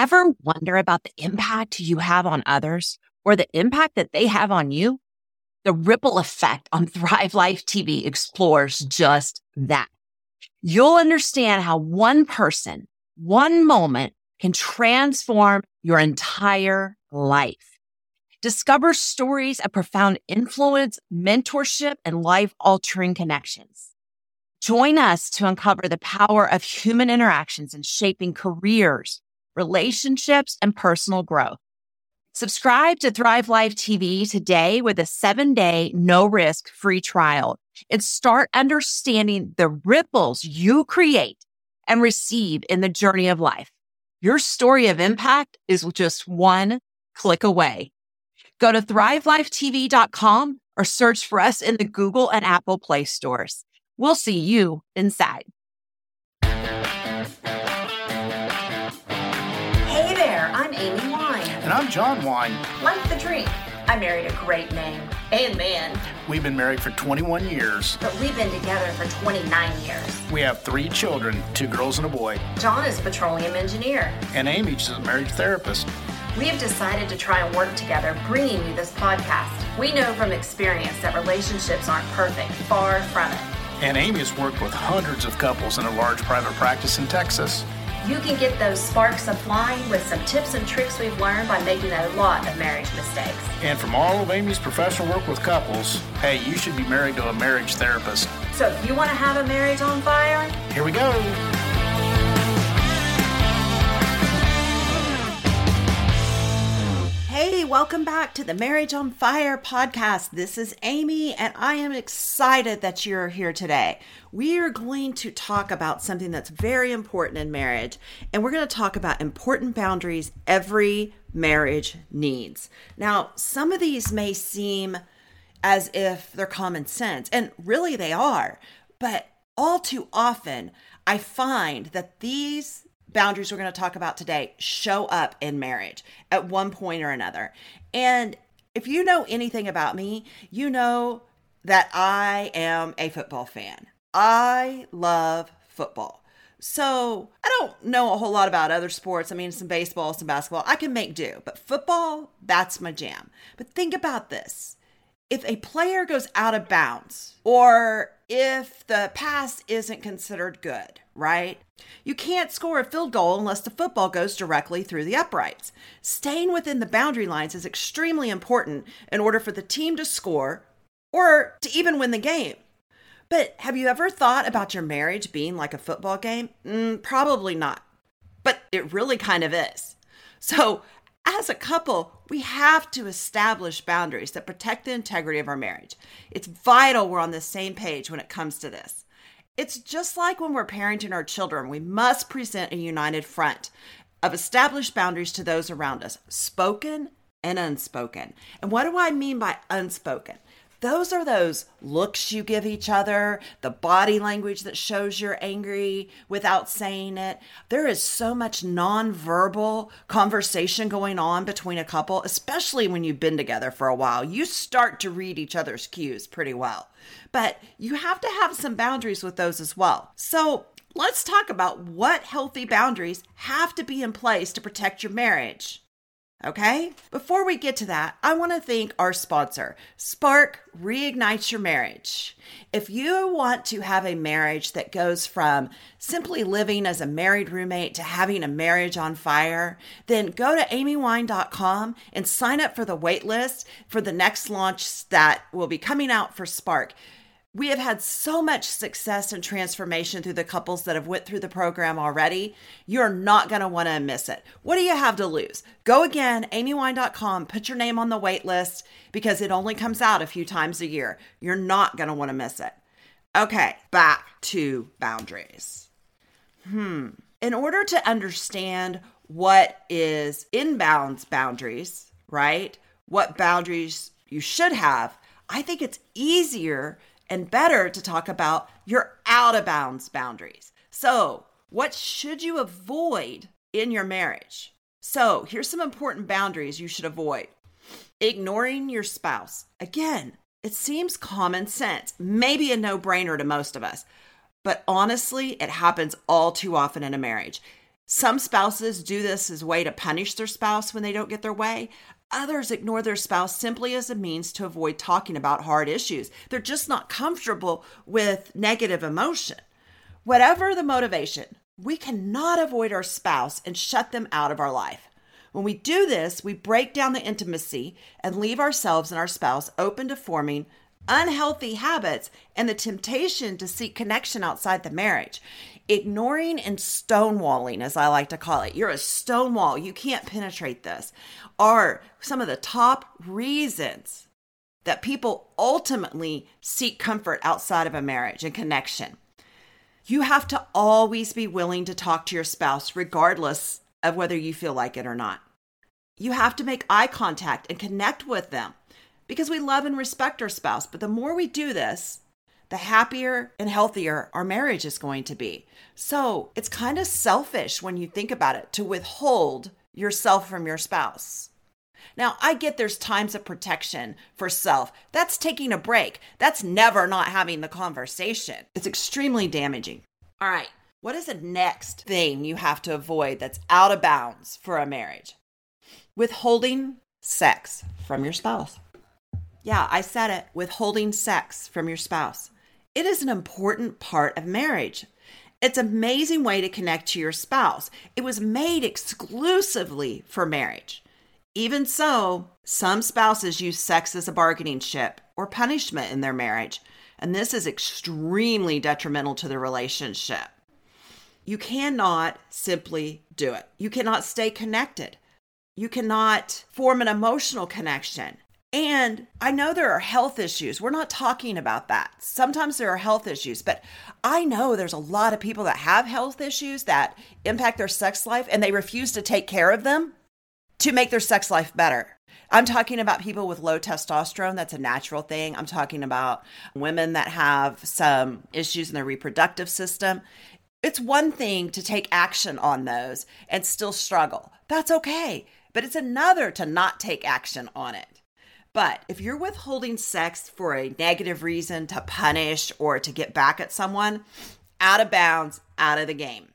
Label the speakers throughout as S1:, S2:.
S1: Ever wonder about the impact you have on others or the impact that they have on you? The ripple effect on Thrive Life TV explores just that. You'll understand how one person, one moment can transform your entire life. Discover stories of profound influence, mentorship, and life altering connections. Join us to uncover the power of human interactions in shaping careers, relationships, and personal growth. Subscribe to Thrive Life TV today with a seven day, no risk free trial and start understanding the ripples you create and receive in the journey of life. Your story of impact is just one click away. Go to thrivelifetv.com or search for us in the Google and Apple Play stores. We'll see you inside.
S2: I'm
S3: John Wine.
S2: Like the drink, I married a great name and man.
S3: We've been married for 21 years.
S2: But we've been together for 29 years.
S3: We have three children two girls and a boy.
S2: John is a petroleum engineer.
S3: And Amy's a marriage therapist.
S2: We have decided to try and work together, bringing you this podcast. We know from experience that relationships aren't perfect, far from it.
S3: And Amy has worked with hundreds of couples in a large private practice in Texas.
S2: You can get those sparks of flying with some tips and tricks we've learned by making a lot of marriage mistakes.
S3: And from all of Amy's professional work with couples, hey, you should be married to a marriage therapist.
S2: So if you want to have a marriage on fire,
S3: here we go.
S4: Hey, welcome back to the Marriage on Fire podcast. This is Amy, and I am excited that you're here today. We are going to talk about something that's very important in marriage, and we're going to talk about important boundaries every marriage needs. Now, some of these may seem as if they're common sense, and really they are, but all too often, I find that these boundaries we're going to talk about today show up in marriage at one point or another. And if you know anything about me, you know that I am a football fan. I love football. So I don't know a whole lot about other sports. I mean, some baseball, some basketball. I can make do, but football, that's my jam. But think about this if a player goes out of bounds or if the pass isn't considered good, right? You can't score a field goal unless the football goes directly through the uprights. Staying within the boundary lines is extremely important in order for the team to score or to even win the game. But have you ever thought about your marriage being like a football game? Mm, probably not. But it really kind of is. So, as a couple, we have to establish boundaries that protect the integrity of our marriage. It's vital we're on the same page when it comes to this. It's just like when we're parenting our children, we must present a united front of established boundaries to those around us, spoken and unspoken. And what do I mean by unspoken? Those are those looks you give each other, the body language that shows you're angry without saying it. There is so much nonverbal conversation going on between a couple, especially when you've been together for a while. You start to read each other's cues pretty well. But you have to have some boundaries with those as well. So, let's talk about what healthy boundaries have to be in place to protect your marriage. Okay? Before we get to that, I want to thank our sponsor, Spark Reignites Your Marriage. If you want to have a marriage that goes from simply living as a married roommate to having a marriage on fire, then go to amywine.com and sign up for the waitlist for the next launch that will be coming out for Spark. We have had so much success and transformation through the couples that have went through the program already. You're not going to want to miss it. What do you have to lose? Go again, amywine.com, put your name on the wait list because it only comes out a few times a year. You're not going to want to miss it. Okay, back to boundaries. Hmm. In order to understand what is inbounds boundaries, right? What boundaries you should have, I think it's easier and better to talk about your out of bounds boundaries. So, what should you avoid in your marriage? So, here's some important boundaries you should avoid ignoring your spouse. Again, it seems common sense, maybe a no brainer to most of us, but honestly, it happens all too often in a marriage. Some spouses do this as a way to punish their spouse when they don't get their way. Others ignore their spouse simply as a means to avoid talking about hard issues. They're just not comfortable with negative emotion. Whatever the motivation, we cannot avoid our spouse and shut them out of our life. When we do this, we break down the intimacy and leave ourselves and our spouse open to forming unhealthy habits and the temptation to seek connection outside the marriage. Ignoring and stonewalling, as I like to call it, you're a stonewall, you can't penetrate this, are some of the top reasons that people ultimately seek comfort outside of a marriage and connection. You have to always be willing to talk to your spouse, regardless of whether you feel like it or not. You have to make eye contact and connect with them because we love and respect our spouse. But the more we do this, the happier and healthier our marriage is going to be. So it's kind of selfish when you think about it to withhold yourself from your spouse. Now, I get there's times of protection for self. That's taking a break. That's never not having the conversation. It's extremely damaging. All right, what is the next thing you have to avoid that's out of bounds for a marriage? Withholding sex from your spouse. Yeah, I said it withholding sex from your spouse. It is an important part of marriage. It's an amazing way to connect to your spouse. It was made exclusively for marriage. Even so, some spouses use sex as a bargaining chip or punishment in their marriage, and this is extremely detrimental to the relationship. You cannot simply do it. You cannot stay connected. You cannot form an emotional connection. And I know there are health issues. We're not talking about that. Sometimes there are health issues, but I know there's a lot of people that have health issues that impact their sex life and they refuse to take care of them to make their sex life better. I'm talking about people with low testosterone. That's a natural thing. I'm talking about women that have some issues in their reproductive system. It's one thing to take action on those and still struggle. That's okay. But it's another to not take action on it. But if you're withholding sex for a negative reason to punish or to get back at someone, out of bounds, out of the game.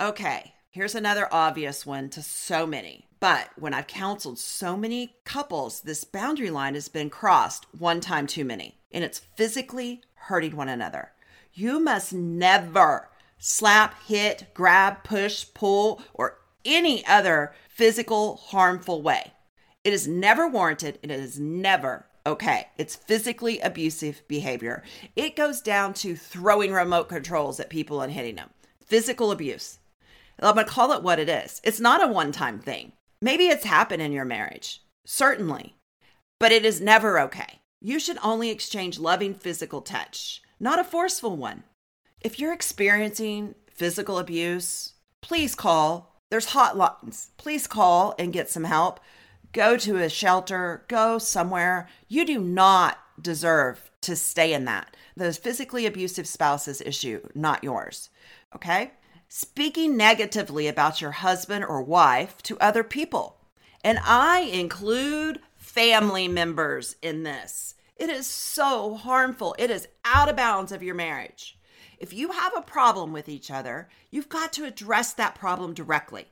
S4: Okay, here's another obvious one to so many. But when I've counseled so many couples, this boundary line has been crossed one time too many, and it's physically hurting one another. You must never slap, hit, grab, push, pull, or any other physical harmful way. It is never warranted. and It is never okay. It's physically abusive behavior. It goes down to throwing remote controls at people and hitting them. Physical abuse. I'm going to call it what it is. It's not a one time thing. Maybe it's happened in your marriage, certainly, but it is never okay. You should only exchange loving physical touch, not a forceful one. If you're experiencing physical abuse, please call. There's hotlines. Please call and get some help go to a shelter, go somewhere. You do not deserve to stay in that. The physically abusive spouse's issue, not yours. Okay? Speaking negatively about your husband or wife to other people. And I include family members in this. It is so harmful. It is out of bounds of your marriage. If you have a problem with each other, you've got to address that problem directly.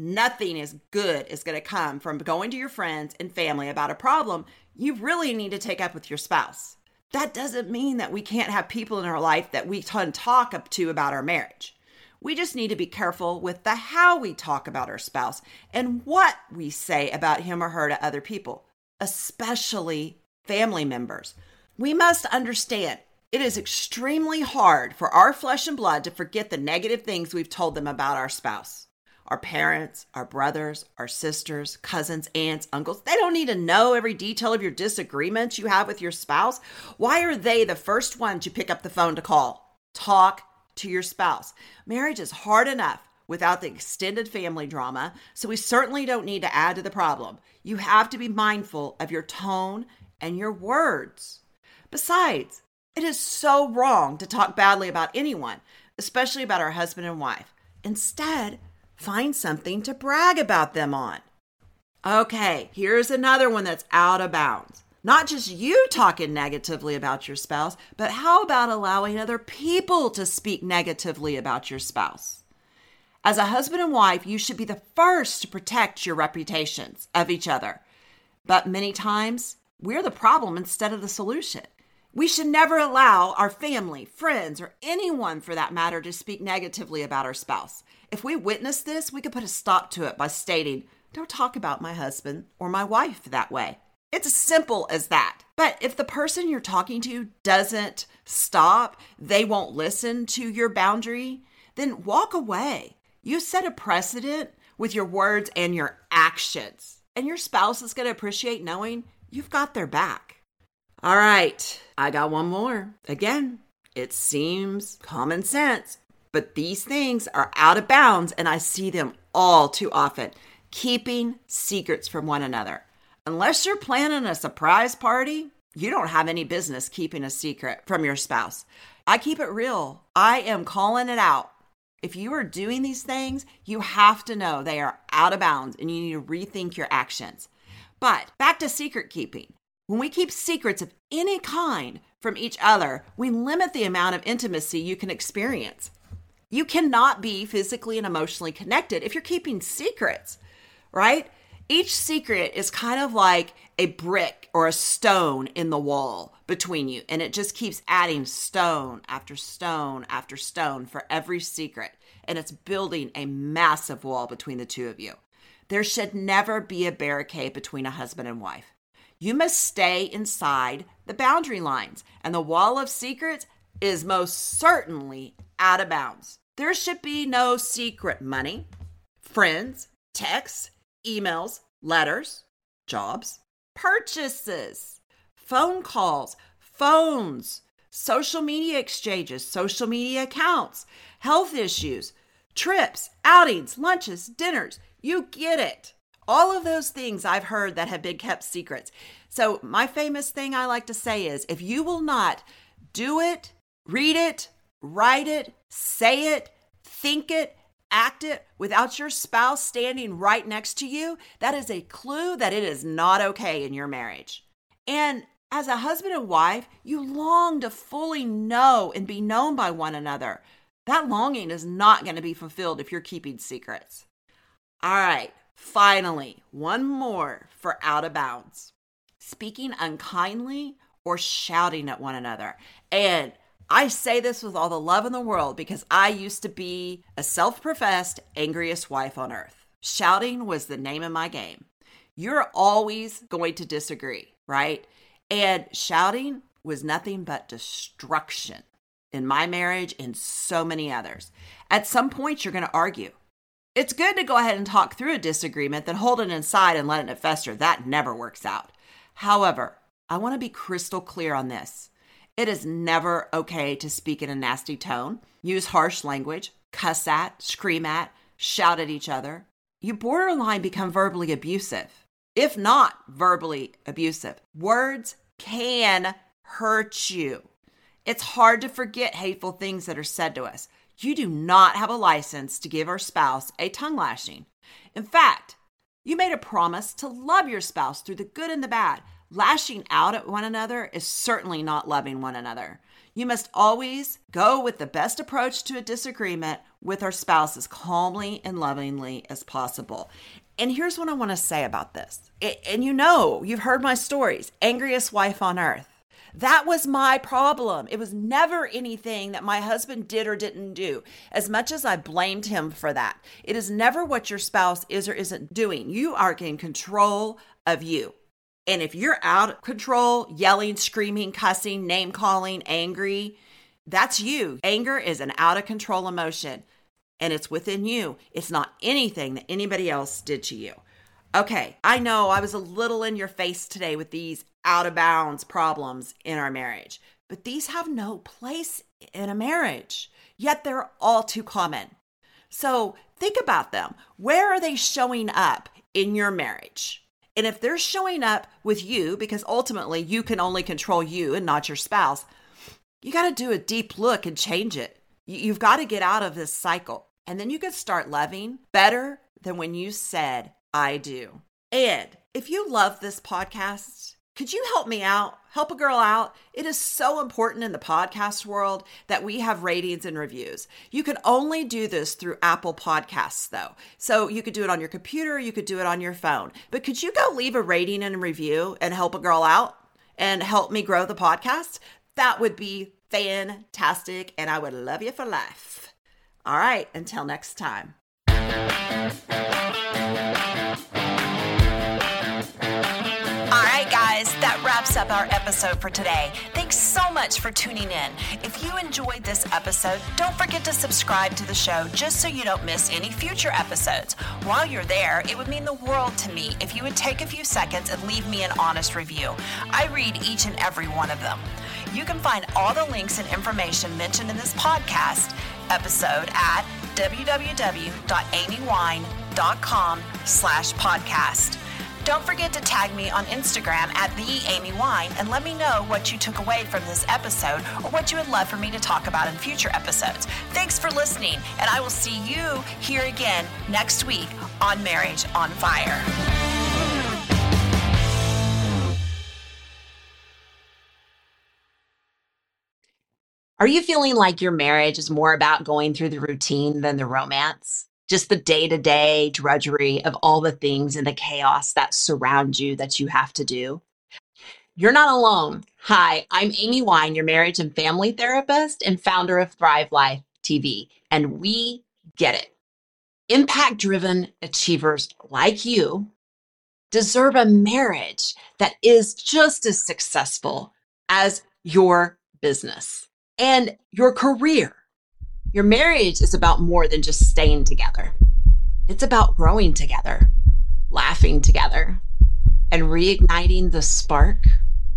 S4: Nothing is good is going to come from going to your friends and family about a problem you really need to take up with your spouse. That doesn't mean that we can't have people in our life that we can talk up to about our marriage. We just need to be careful with the how we talk about our spouse and what we say about him or her to other people, especially family members. We must understand it is extremely hard for our flesh and blood to forget the negative things we've told them about our spouse our parents, our brothers, our sisters, cousins, aunts, uncles. They don't need to know every detail of your disagreements you have with your spouse. Why are they the first ones you pick up the phone to call? Talk to your spouse. Marriage is hard enough without the extended family drama, so we certainly don't need to add to the problem. You have to be mindful of your tone and your words. Besides, it is so wrong to talk badly about anyone, especially about our husband and wife. Instead, Find something to brag about them on. Okay, here's another one that's out of bounds. Not just you talking negatively about your spouse, but how about allowing other people to speak negatively about your spouse? As a husband and wife, you should be the first to protect your reputations of each other. But many times, we're the problem instead of the solution. We should never allow our family, friends, or anyone for that matter to speak negatively about our spouse. If we witness this, we could put a stop to it by stating, Don't talk about my husband or my wife that way. It's as simple as that. But if the person you're talking to doesn't stop, they won't listen to your boundary, then walk away. You set a precedent with your words and your actions, and your spouse is going to appreciate knowing you've got their back. All right, I got one more. Again, it seems common sense, but these things are out of bounds, and I see them all too often. Keeping secrets from one another. Unless you're planning a surprise party, you don't have any business keeping a secret from your spouse. I keep it real. I am calling it out. If you are doing these things, you have to know they are out of bounds and you need to rethink your actions. But back to secret keeping. When we keep secrets of any kind from each other, we limit the amount of intimacy you can experience. You cannot be physically and emotionally connected if you're keeping secrets, right? Each secret is kind of like a brick or a stone in the wall between you, and it just keeps adding stone after stone after stone for every secret, and it's building a massive wall between the two of you. There should never be a barricade between a husband and wife. You must stay inside the boundary lines, and the wall of secrets is most certainly out of bounds. There should be no secret money, friends, texts, emails, letters, jobs, purchases, phone calls, phones, social media exchanges, social media accounts, health issues, trips, outings, lunches, dinners. You get it. All of those things I've heard that have been kept secrets. So, my famous thing I like to say is if you will not do it, read it, write it, say it, think it, act it without your spouse standing right next to you, that is a clue that it is not okay in your marriage. And as a husband and wife, you long to fully know and be known by one another. That longing is not going to be fulfilled if you're keeping secrets. All right, finally, one more for out of bounds speaking unkindly or shouting at one another. And I say this with all the love in the world because I used to be a self professed angriest wife on earth. Shouting was the name of my game. You're always going to disagree, right? And shouting was nothing but destruction in my marriage and so many others. At some point, you're going to argue. It's good to go ahead and talk through a disagreement than hold it inside and letting it fester. That never works out. However, I want to be crystal clear on this. It is never okay to speak in a nasty tone, use harsh language, cuss at, scream at, shout at each other. You borderline become verbally abusive, if not verbally abusive. Words can hurt you. It's hard to forget hateful things that are said to us. You do not have a license to give our spouse a tongue lashing. In fact, you made a promise to love your spouse through the good and the bad. Lashing out at one another is certainly not loving one another. You must always go with the best approach to a disagreement with our spouse as calmly and lovingly as possible. And here's what I want to say about this. and you know, you've heard my stories angriest wife on earth. That was my problem. It was never anything that my husband did or didn't do, as much as I blamed him for that. It is never what your spouse is or isn't doing. You are in control of you. And if you're out of control, yelling, screaming, cussing, name calling, angry, that's you. Anger is an out of control emotion and it's within you. It's not anything that anybody else did to you. Okay, I know I was a little in your face today with these out of bounds problems in our marriage, but these have no place in a marriage, yet they're all too common. So think about them. Where are they showing up in your marriage? And if they're showing up with you, because ultimately you can only control you and not your spouse, you got to do a deep look and change it. You've got to get out of this cycle. And then you can start loving better than when you said, I do. And if you love this podcast,
S5: Could you help me out? Help a girl out? It is so important in the podcast world that we have ratings and reviews. You can only do this through Apple Podcasts, though. So you could do it on your computer, you could do it on your phone. But could you go leave a rating and a review and help a girl out and help me grow the podcast? That would be fantastic, and I would love you for life. All right, until next time.
S4: Our episode for today. Thanks so much for tuning in. If you enjoyed this episode, don't forget to subscribe to the show just so you don't miss any future episodes. While you're there, it would mean the world to me if you would take a few seconds and leave me an honest review. I read each and every one of them. You can find all the links and information mentioned in this podcast episode at www.amywine.com slash podcast. Don't forget to tag me on Instagram at the Amy Wine and let me know what you took away from this episode or what you would love for me to talk about in future episodes. Thanks for listening, and I will see you here again next week on Marriage on Fire. Are you feeling like your marriage is more about going through the routine than the romance? Just the day to day drudgery of all the things and the chaos that surround you that you have to do. You're not alone. Hi, I'm Amy Wine, your marriage and family therapist and founder of Thrive Life TV, and we get it. Impact driven achievers like you deserve a marriage that is just as successful as your business and your career your marriage is about more than just staying together. It's about growing together, laughing together, and reigniting the spark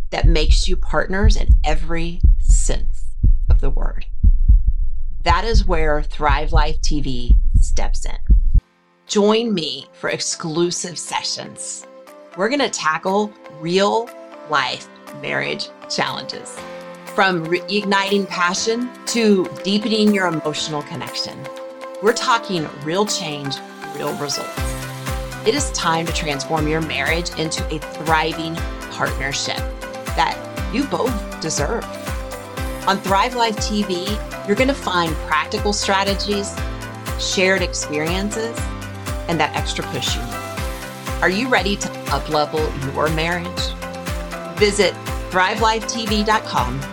S4: that makes you partners in every sense of the word. That is where Thrive Life TV steps in. Join me for exclusive sessions. We're going to tackle real life marriage challenges from reigniting passion to deepening your emotional connection. We're talking real change, real results. It is time to transform your marriage into a thriving partnership that you both deserve. On Thrive Life TV, you're going to find practical strategies, shared experiences, and that extra push you need. Are you ready to uplevel your marriage? Visit thrivelifetv.com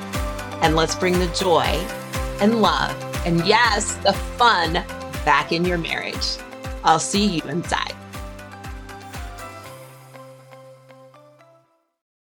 S4: and let's bring the joy and love and yes, the fun back in your marriage. I'll see you inside.